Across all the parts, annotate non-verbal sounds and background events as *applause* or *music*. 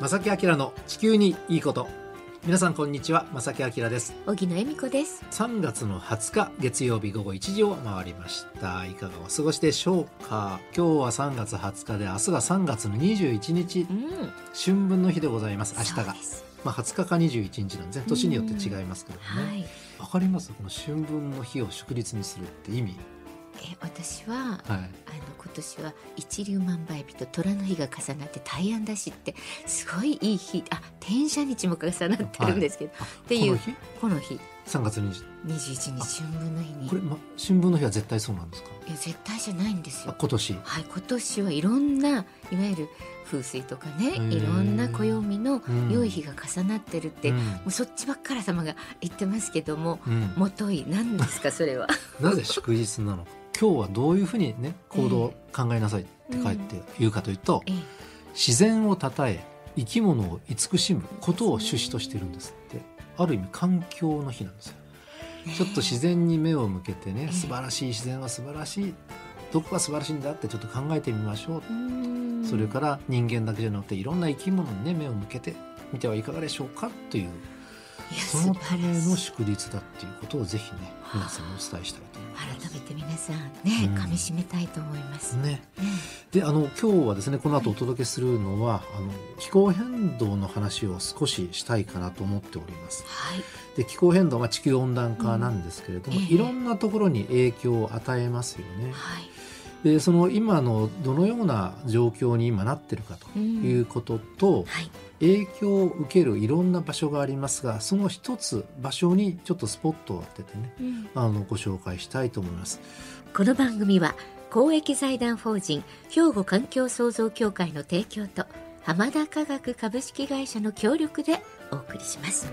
正木明の地球にいいこと。皆さんこんにちは。正木明です。荻野恵美子です。3月の20日月曜日午後1時を回りました。いかがお過ごしでしょうか。今日は3月20日で明日が3月の21日、うん、春分の日でございます。明日が。まあ20日か21日なんですね。年によって違いますけどね。わ、はい、かります？この春分の日を祝日にするって意味え私は、はい、あの今年は一粒万倍日と虎の日が重なって大安だしってすごいいい日あ天赦日も重なってるんですけど、はい、っていうこの日3月21日春分の日に。これ、ま、春分の日は絶対そうなんですか？いや絶対じゃないんですよ。今年？はい今年はいろんないわゆる風水とかねいろんな暦の良い日が重なってるって、うん、もうそっちばっかり様が言ってますけども、うん、もとい何ですか？それは。*laughs* なぜ祝日なのか。今日はどういうふうにね行動を考えなさいって書いて言うかというと、えー、自然をたたえ生き物を慈しむことを趣旨としてるんですってある意味環境の日なんですよ。ちょっと自然に目を向けてね素晴らしい自然は素晴らしいどこが素晴らしいんだってちょっと考えてみましょう。それから人間だけじゃなくていろんな生き物にね目を向けてみてはいかがでしょうかというそのための祝日だっていうことをぜひね皆さんにお伝えしたいと思います。改めて皆さんね、うん、噛み締めたいと思います。ね、であの今日はですねこの後お届けするのは、はい、あの気候変動の話を少ししたいかなと思っております、はい、で気候変動は地球温暖化なんですけれども、うん。えー、いろんなところに影響を与えますよね、はいでその今のどのような状況に今なってるかということと、うんはい、影響を受けるいろんな場所がありますがその一つ場所にちょっとスポットを当ててね、うん、あのご紹介したいと思います。この番組は公益財団法人兵庫環境創造協会の提供と浜田科学株式会社の協力でお送りします。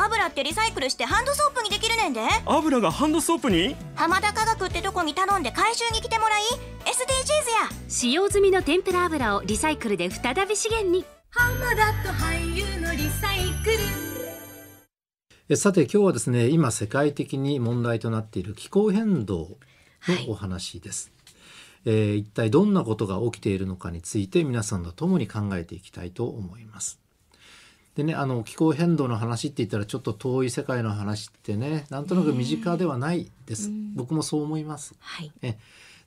油ってリサイクルしてハンドソープにできるねんで。油がハンドソープに？浜田科学ってとこに頼んで回収に来てもらい SDGs や。使用済みの天ぷら油をリサイクルで再び資源に。浜田と俳優のリサイクル。さて今日はですね今世界的に問題となっている気候変動のお話です、はい、えー、一体どんなことが起きているのかについて皆さんと共に考えていきたいと思いますでねあの気候変動の話って言ったらちょっと遠い世界の話ってねなんとなく身近ではないです、僕もそう思います、はい、え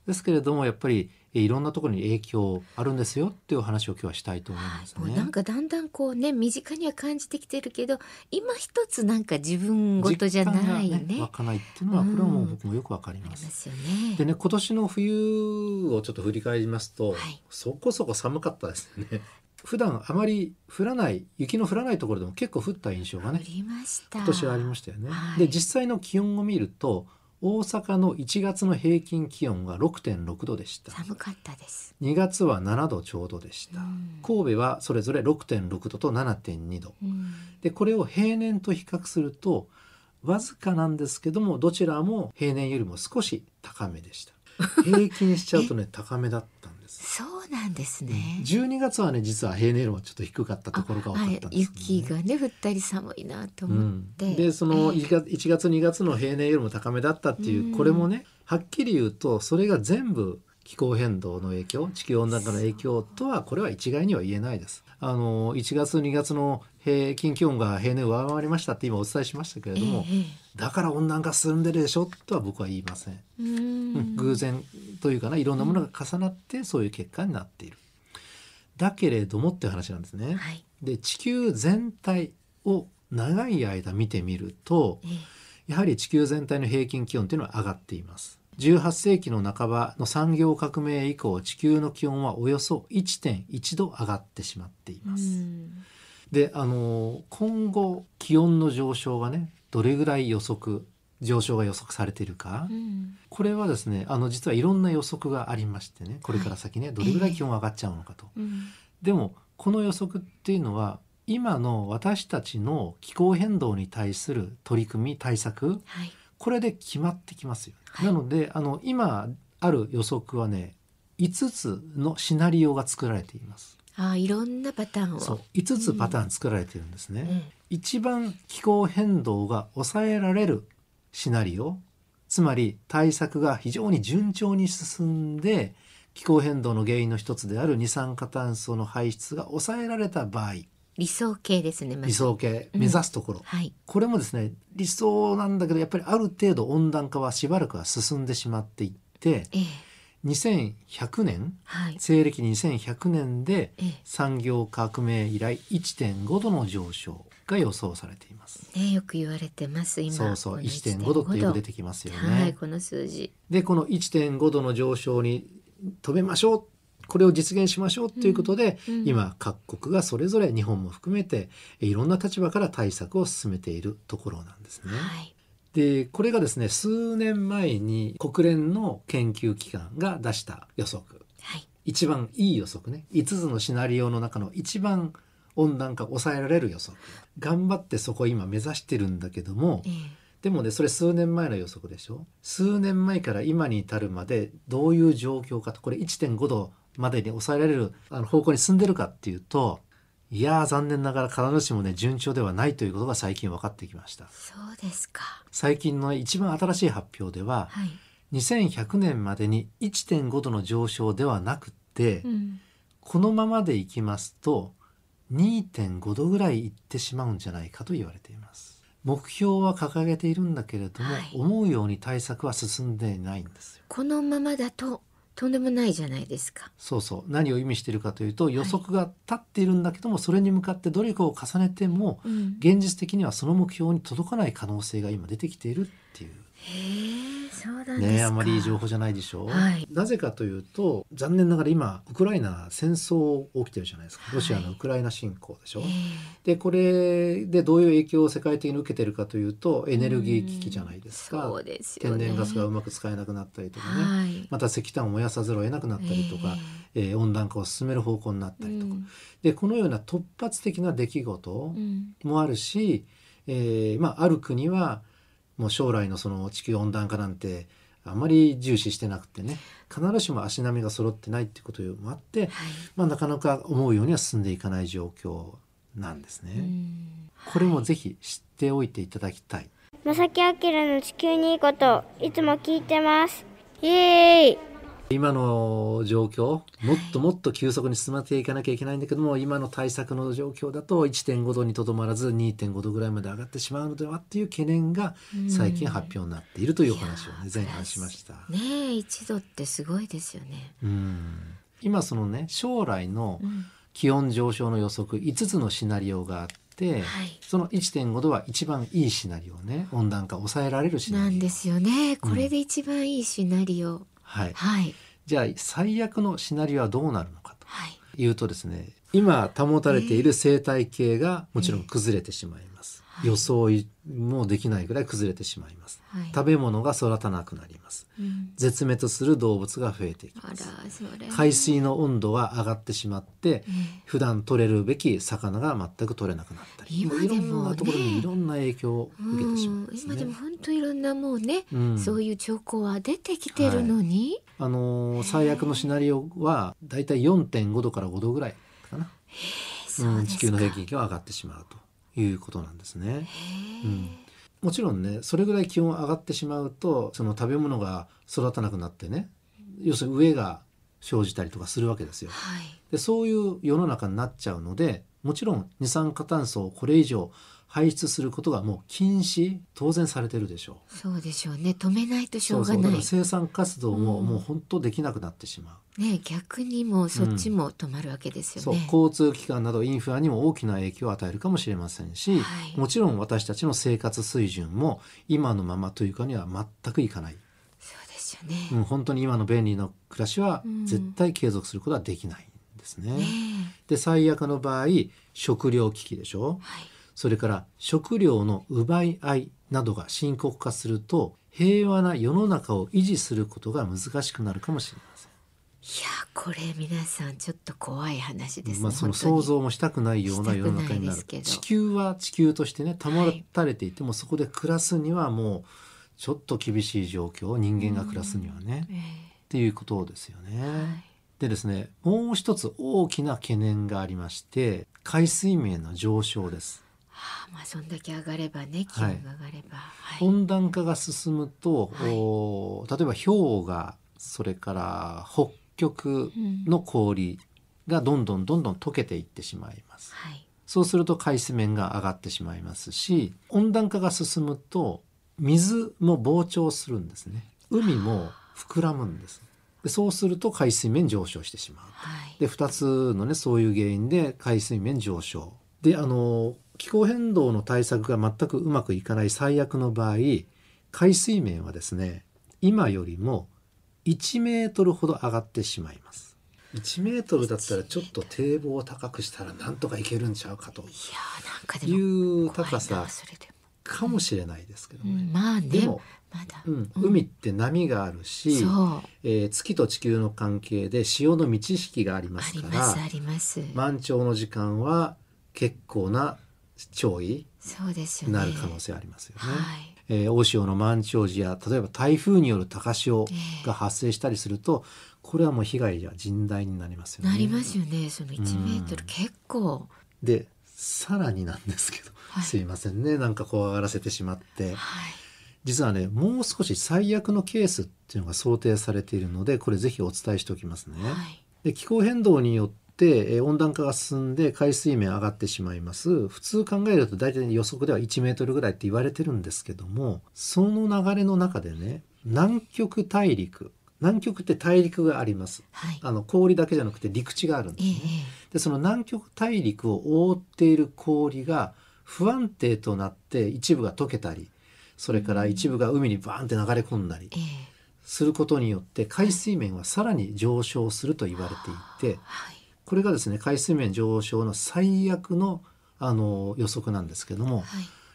ですけれどもやっぱりいろんなところに影響あるんですよっていう話を今日はしたいと思いますね。なんかだんだんこうね身近には感じてきてるけど今一つなんか自分ごとじゃないね。ね湧かないっていうのはこれはもう僕もよくわかります。ますね、でね今年の冬をちょっと振り返りますと、はい、そこそこ寒かったですね。普段あまり降らない雪の降らないところでも結構降った印象がね今年はありましたよね。はい、で実際の気温を見ると大阪の1月の平均気温が6.6度でした。寒かったです。2月は7度ちょうどでした、うん、神戸はそれぞれ6.6度と7.2度、うん、でこれを平年と比較するとわずかなんですけどもどちらも平年よりも少し高めでした。*laughs* 平均しちゃうとね高めだったんです。そうなんですね、うん、12月はね実は平年よりもちょっと低かったところが多かったんです、ね、雪がね降ったり寒いなと思って、うん、でその1月2月の平年よりも高めだったっていう、これもねはっきり言うとそれが全部気候変動の影響地球温暖化の影響とはこれは一概には言えないです。あの1月2月の平均気温が平年上回りましたって今お伝えしましたけれども、えー、だから温暖化進んでるでしょとは僕は言いません。ん偶然というかないろんなものが重なってそういう結果になっている。だけれどもっていう話なんですね。はい、で地球全体を長い間見てみると、えー、やはり地球全体の平均気温というのは上がっています。18世紀の半ばの産業革命以降地球の気温はおよそ1.1度上がってしまっています。であの今後気温の上昇がねどれぐらい予測上昇が予測されているか、うん、これはですねあの実はいろんな予測がありましてねこれから先ね、はい、どれぐらい気温が上がっちゃうのかと。えー、でもこの予測っていうのは今の私たちの気候変動に対する取り組み対策、はい、これで決まってきますよ、はい、なのであの今ある予測はね5つのシナリオが作られています。あいろんなパターンを。そう5つパターン作られているんですね、うん、一番気候変動が抑えられるシナリオつまり対策が非常に順調に進んで気候変動の原因の一つである二酸化炭素の排出が抑えられた場合理想形ですね、ま、理想形目指すところ、うんはい、これもですね理想なんだけどやっぱりある程度温暖化はしばらくは進んでしまっていって、ええ、2100年、はい、西暦2100年で産業革命以来1.5度の上昇が予想されています。ね、よく言われてます今。そうそう、1.5度ってよく出てきますよね。はい、この数字。で、この1.5度の上昇に止めましょう。これを実現しましょうということで、うんうん、今各国がそれぞれ日本も含めていろんな立場から対策を進めているところなんですね。はい、でこれがですね数年前に国連の研究機関が出した予測、はい、一番いい予測ね。5つのシナリオの中の一番温暖化を抑えられる予測。頑張ってそこ今目指してるんだけども、ええ、でもねそれ数年前の予測でしょ？数年前から今に至るまでどういう状況かとこれ1.5度までに抑えられるあの方向に進んでるかっていうといや残念ながら必ずしもね順調ではないということが最近分かってきました。そうですか。最近の一番新しい発表では、はい、2100年までに1.5度の上昇ではなくて、うん、このままでいきますと2.5度ぐらいいってしまうんじゃないかと言われています。目標は掲げているんだけれども、はい、思うように対策は進んでいないんですよ。このままだととんでもないじゃないですか。そうそう。何を意味しているかというと予測が立っているんだけども、はい、それに向かって努力を重ねても、うん、現実的にはその目標に届かない可能性が今出てきているっていうそうなんねあまりいい情報じゃないでしょ。う、はい、なぜかというと残念ながら今ウクライナ戦争起きてるじゃないですか。ロシアのウクライナ侵攻でしょ、はい、でこれでどういう影響を世界的に受けてるかというとエネルギー危機じゃないですか、そうです、ね、天然ガスがうまく使えなくなったりとかね、はい、また石炭を燃やさざるを得なくなったりとか、えー、えー、温暖化を進める方向になったりとか、うん、でこのような突発的な出来事もあるし、うん、えー、まあ、ある国はもう将来のその地球温暖化なんてあまり重視してなくてね必ずしも足並みが揃ってないっていうこともあって、はい、まあ、なかなか思うようには進んでいかない状況なんですね。これもぜひ知っておいていただきたい。正木明の地球にいいこといつも聞いてます。イエーイ今の状況もっともっと急速に進めていかなきゃいけないんだけども、今の対策の状況だと1.5度にとどまらず2.5度ぐらいまで上がってしまうのではっていう懸念が最近発表になっているというお話をね、前半しました。ね1度ってすごいですよね。うん。今そのね将来の気温上昇の予測5つのシナリオがあって、はい、その1.5度は一番いいシナリオね。温暖化を抑えられるシナリオ。なんですよね。これで一番いいシナリオ、はい、はい、じゃあ最悪のシナリオはどうなるのかとい。うとですね、今保たれている生態系がもちろん崩れてしまいます、えー、予想もできないぐらい崩れてしまいます、はい、食べ物が育たなくなります、うん、絶滅する動物が増えていきます。海水の温度は上がってしまって、えー、普段取れるべき魚が全く取れなくなったり。今でも、ね、いろんなところにいろんな影響を受けてしまうんです、ね、今でも本当いろんなもうね、うん、そういう兆候は出てきてるのに、はいあのー、最悪のシナリオはだいたい4.5度から5度ぐらいかな、うん、地球の平均気温が上がってしまうということなんですね。うん、もちろんねそれぐらい気温が上がってしまうとその食べ物が育たなくなってね要するに飢えが生じたりとかするわけですよ。はい、でそういう世の中になっちゃうのでもちろん二酸化炭素をこれ以上排出することがもう禁止当然されてるでしょう。そうでしょうね。止めないとしょうがない。生産活動ももう本当できなくなってしまう、ね逆にもそっちも止まるわけですよね、うん、交通機関などインフラにも大きな影響を与えるかもしれませんし、はい、もちろん私たちの生活水準も今のままというかには全くいかない。そうですよね、うん、本当に今の便利な暮らしは絶対継続することはできないんですね、ねで最悪の場合食糧危機でしょ、はいそれから食料の奪い合いなどが深刻化すると平和な世の中を維持することが難しくなるかもしれません。いやこれ皆さんちょっと怖い話ですね。まあその想像もしたくないような世の中になる。地球は地球としてね保たれていても、はい、そこで暮らすにはもうちょっと厳しい状況人間が暮らすにはね、えー、っていうことですよね。はい、でですねもう一つ大きな懸念がありまして海水面の上昇です。はあ、まあそんだけ上がればね気温が上がれば、はい、温暖化が進むと、お例えば氷河それから北極の氷がどんどんどんどん溶けていってしまいます。はい、そうすると海水面が上がってしまいますし温暖化が進むと水も膨張するんですね。海も膨らむんです。でそうすると海水面上昇してしまう、はい、で2つのねそういう原因で海水面上昇。であの気候変動の対策が全くうまくいかない最悪の場合海水面はですね今よりも1メートルほど上がってしまいます。1メートルだったらちょっと堤防を高くしたらなんとかいけるんちゃうかという高さかもしれないですけどね。うん、まあねでも、まうん、海って波があるし、えー、月と地球の関係で潮の満ち引きがありますから満潮の時間は結構な潮位になる可能性ありますよね。はい。えー、大潮の満潮時や例えば台風による高潮が発生したりすると、えー、これはもう被害は甚大になりますよね。なりますよね。その1メートル、結構。でさらになんですけど、はい、すいませんね。なんか怖がらせてしまって、はい、実はねもう少し最悪のケースっていうのが想定されているのでこれぜひお伝えしておきますね。はい、で気候変動によって温暖化が進んで海水面上がってしまいます。普通考えると大体予測では1メートルぐらいって言われてるんですけどもその流れの中でね南極大陸南極って大陸があります、はい、あの氷だけじゃなくて陸地があるんですね、えー、でその南極大陸を覆っている氷が不安定となって一部が溶けたりそれから一部が海にバーンって流れ込んだりすることによって海水面はさらに上昇すると言われていて、これがですね海水面上昇の最悪のあの予測なんですけども、はい、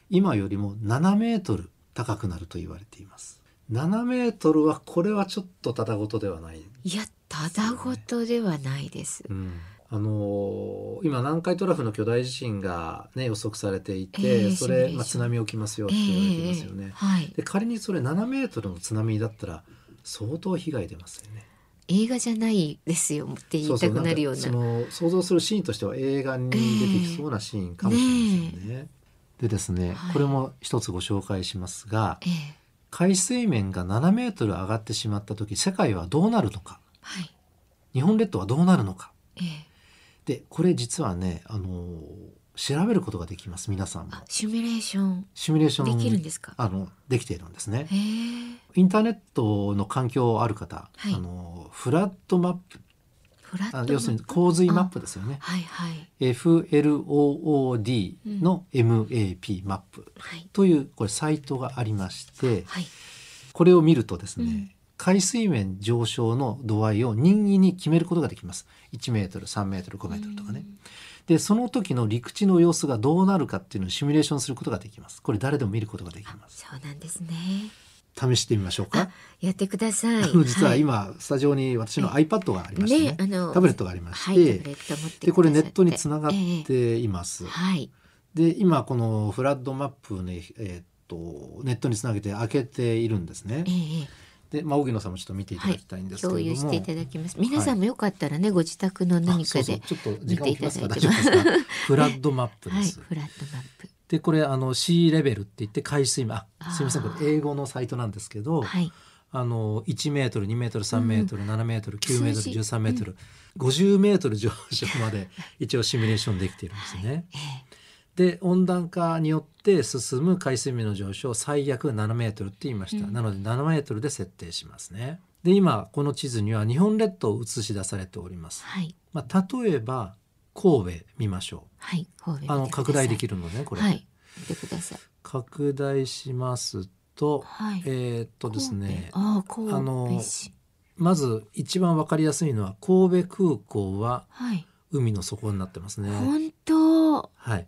今よりも7メートル高くなると言われています。7メートルはこれはちょっとただごとではない、ね、いやただごとではないです。うんあのー、今南海トラフの巨大地震が、ね、予測されていて、えー、それ、まあ、津波起きますよって言われてますよね。えーはい、で仮にそれ7メートルの津波だったら相当被害出ますよね。映画じゃないですよって言いたくなるような。その想像するシーンとしては映画に出てきそうなシーンかもしれませんね。ねでですね、はい、これも一つご紹介しますが、えー、海水面が7メートル上がってしまった時世界はどうなるのか、はい、日本列島はどうなるのか、えー、でこれ実はねあの調べることができます皆さんも。シミュレーション。シミュレーション。できるんですか？あのできているんですね。インターネットの環境ある方、はい、あのフラットマップ。要するに洪水マップですよね。はいはい、FLOOD の MAP マップというこれサイトがありまして、はい、これを見るとですね、うん、海水面上昇の度合いを任意に決めることができます。1メートル、3メートル、5メートルとかね。で、その時の陸地の様子がどうなるかっていうのをシミュレーションすることができます。これ誰でも見ることができます。そうなんですね。試してみましょうか。やってください。実は今、はい、スタジオに私の iPad がありましてね、ねあのタブレットがありまして、はい、でこれネットにつながっています。えー、はい。で今このフラッドマップねえー、っとネットにつなげて開けているんですね。えーで、まあ、荻野さんもちょっと見ていただきたいんですけれども、はい、共有していただきます。皆さんもよかったらね、はい、ご自宅の何かでちょっと時間をきますか？*laughs* フラッドマップです。はい、フラッドマップ。でこれあの C レベルって言って海水面。あすみません。これ英語のサイトなんですけど、はい、あの1メートル2メートル3メートル、うん、7メートル9メートル13メートル、うん、50メートル上昇まで一応シミュレーションできているんですね。はいで温暖化によって進む海水面の上昇最悪7メートルって言いました、うん、なので7メートルで設定しますね。で今この地図には日本列島を映し出されております。はい、まあ、例えば神戸見ましょう。はい、あの拡大できるのねこれ。はい、見てください。拡大しますと、はい、えー、っとですね、ああのまず一番わかりやすいのは神戸空港は海の底になってますね。本当。はい。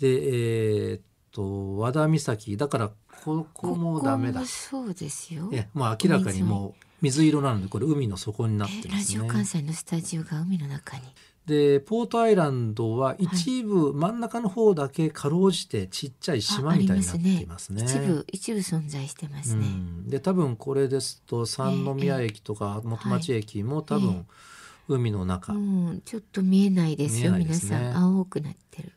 でえー、っと和田岬だからここもダメだ。そうですよ。えもう明らかにもう水色なのでこれ海の底になってますね。ラジオ関西のスタジオが海の中に。でポートアイランドは一部、はい、真ん中の方だけかろうじてちっちゃい島みたいになっていますね。すね。一部一部存在してますね。うん、で多分これですと三宮駅とか元町駅も多分、海の中、うん、ちょっと見えないですよ、ね、皆さん青くなってる。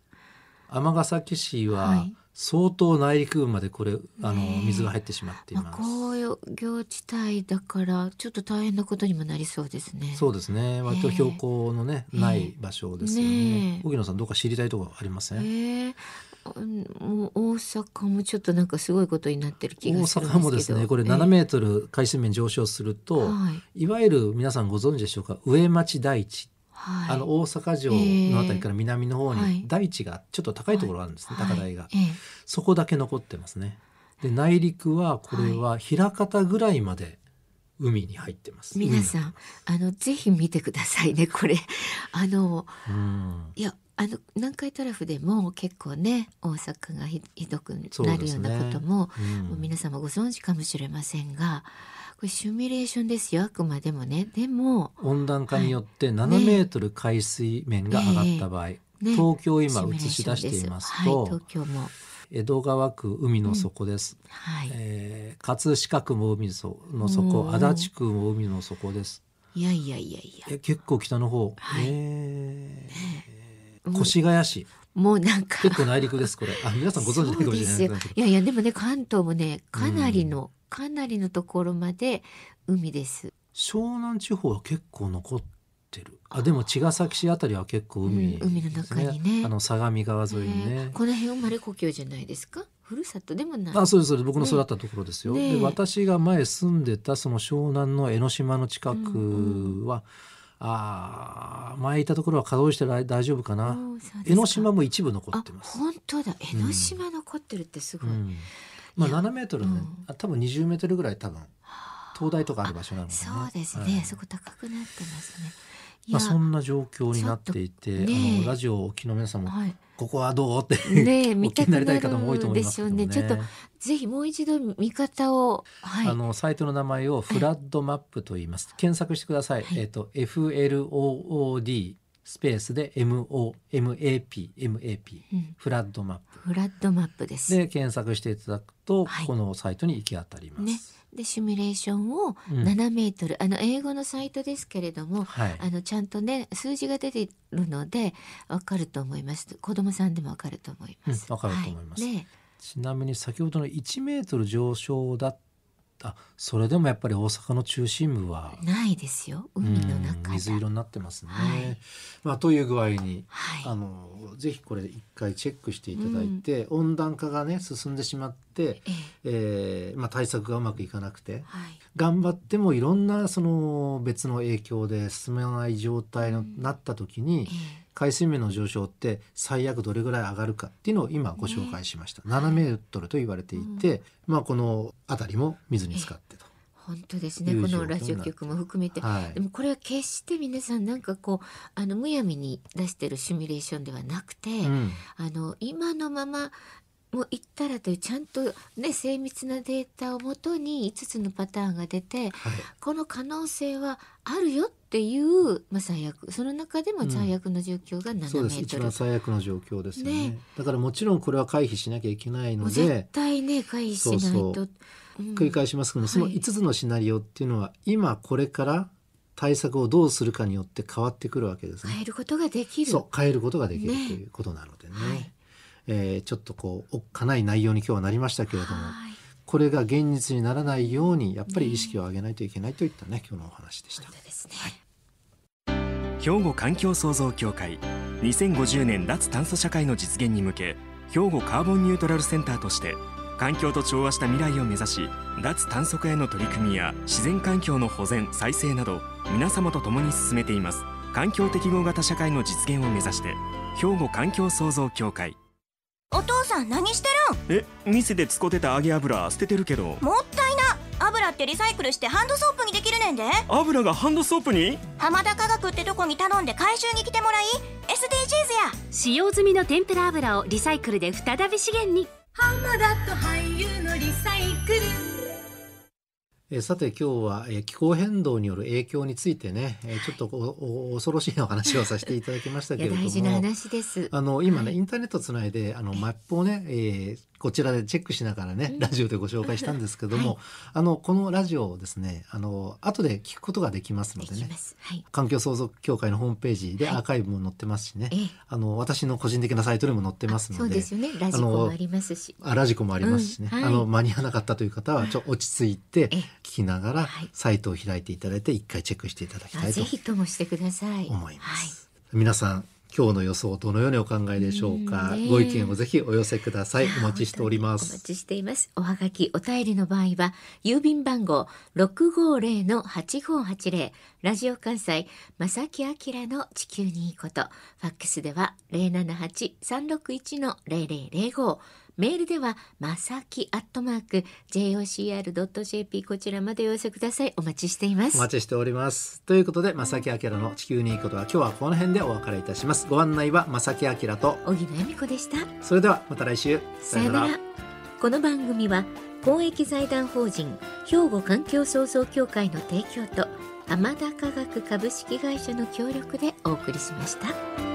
尼崎市は、はい相当内陸部までこれあの水が入ってしまっています。工業地帯だからちょっと大変なことにもなりそうですね。そうですね。割と標高のね、ない場所ですよね。荻野さんどうか知りたいところありません？えーもう大阪もちょっとなんかすごいことになってる気がする大阪もですねこれ7メートル海水面上昇すると、えーはい、いわゆる皆さんご存知でしょうか？上町台地はい、あの大阪城のあたりから南の方に大地がちょっと高いところがあるんですね、はい、高台が、そこだけ残ってますね。で内陸はこれは枚方ぐらいまで海に入ってます、皆さんあのぜひ見てくださいねこれ。*laughs* あの、うん、いやあの南海トラフでも結構ね大阪がひどくなるようなことも、ね。うん、もう皆様ご存知かもしれませんがこれシミュレーションですよあくまでもね。でも温暖化によって7メートル海水面が上がった場合、ねね、東京今映し出していますと、はい、東京も江戸川区海の底です、うん、はい。えー、葛飾区も海の底足立区も海の底です。いやいやいやいや。え結構北の方、はい、え。ー、越谷市。もうなんか。*laughs* 結構内陸ですこれ。あ皆さんご存知ないかもしれないいやいやでもね関東もねかなりの、うんかなりのところまで海です。湘南地方は結構残ってる。あでも茅ヶ崎市あたりは結構海、ねうん、海の中にね。あの相模川沿いにね、この辺生まれ故郷じゃないですか？ふるさと？でもない。あそうですそうです。僕の育ったところですよ、ね、で私が前住んでたその湘南の江ノ島の近くは、うんうんあ前いたところは稼働して大丈夫かな？江ノ島も一部残ってます。本当だ。江ノ島残ってるってすごい、うん、まあ7メートルね、うん、多分20メートルぐらい多分灯台とかある場所なので、ね、そうですね、はい、そこ高くなってますね。まあそんな状況になっていて、ね、あのラジオをお聞きの皆さんも、はい、ここはどう？ってね見たくなりたい方も多いと思いますけどね。ちょっとぜひもう一度見方を、はい、あのサイトの名前をフラッドマップと言います。検索してください。はい、えっ、ー、と F L O O D スペースで MOMAP、MAP、うん、フラッドマップ。フラッドマップです。で、検索していただくと、はい、このサイトに行き当たります。ね、で、シミュレーションを7メートル、うん、あの、英語のサイトですけれども、はい、あの、ちゃんとね、数字が出てるので、わかると思います。子供さんでもわかると思います。わ、うん、かると思います。ねちなみに先ほどの1メートル上昇だっあそれでもやっぱり大阪の中心部はないですよ。海の中水色になってますね。はい、まあ、という具合に、はい、あのぜひこれ一回チェックしていただいて、うん、温暖化がね進んでしまって、ええ。ー、まあ、対策がうまくいかなくて、はい、頑張ってもいろんなその別の影響で進めない状態になった時に、えー海水面の上昇って最悪どれぐらい上がるかっていうのを今ご紹介しました、ね、7メートルと言われていて、うん、まあこの辺りも水に浸かってと。本当ですね。このラジオ局も含めて、はい、でもこれは決して皆さんなんかこうあのむやみに出してるシミュレーションではなくて、うん、あの今のままもう言ったらというちゃんとね精密なデータをもとに5つのパターンが出て、はい、この可能性はあるよっていう、まあ、最悪。その中でも最悪の状況が7メートル、うん、そうです。一番最悪の状況ですよね、ね、だからもちろんこれは回避しなきゃいけないので。絶対ね回避しないと。そうそう、うん、繰り返しますけど、その5つのシナリオっていうのは今これから対策をどうするかによって変わってくるわけですね。変えることができる。そう変えることができる、ね、ということなのでね。はいえー、ちょっとこうおっかない内容に今日はなりましたけれども、これが現実にならないようにやっぱり意識を上げないといけないといったね、ね今日のお話でした。兵庫環境創造協会2050年脱炭素社会の実現に向け兵庫カーボンニュートラルセンターとして環境と調和した未来を目指し脱炭素化への取り組みや自然環境の保全再生など皆様と共に進めてい。ます環境適合型社会の実現を目指して兵庫環境創造協会お父さん何してるん？え店で使ってた揚げ油捨ててるけど。もったいな。油ってリサイクルしてハンドソープにできるねんで。油がハンドソープに？浜田科学ってとこに頼んで回収に来てもらい。SDGs SDGs や。使用済みの天ぷら油をリサイクルで再び資源に。浜田と俳優のリサイクルえさて今日は、え気候変動による影響についてね、えちょっと恐ろしいお話をさせていただきましたけれども *laughs* あの今ね、はい、インターネットつないであのマップをね、えー、こちらでチェックしながらね、うん、ラジオでご紹介したんですけども、はい、あのこのラジオをですねあの後で聞くことができますのでね、はい、環境創造協会のホームページでアーカイブも載ってますしね、あの私の個人的なサイトにも載ってますのでそうですよね。ラジコもありますし。あラジコもありますしね、うん、あの間に合わなかったという方はちょ落ち着いて聞きながら、サイトを開いていただいて一回チェックしていただきたいとぜひともしてください。思います、はい、皆さん今日の予想どのようにお考えでしょうか、ご意見をぜひお寄せくださいお待ちしております。お待ちしています。おはがきお便りの場合は郵便番号六五零の八五八零。ラジオ関西正木明の地球にいいこと。ファックスでは零七八三六一の零零零五メールでは、まさきアットマーク、jocr.jp こちらまでお寄せください。お待ちしています。お待ちしております。ということで、まさきあきらの地球にいいことは今日はこの辺でお別れいたします。ご案内はまさきあきらと、小木野恵美子でした。それではまた来週。さよなら。この番組は、公益財団法人兵庫環境創造協会の提供と、浜田科学株式会社の協力でお送りしました。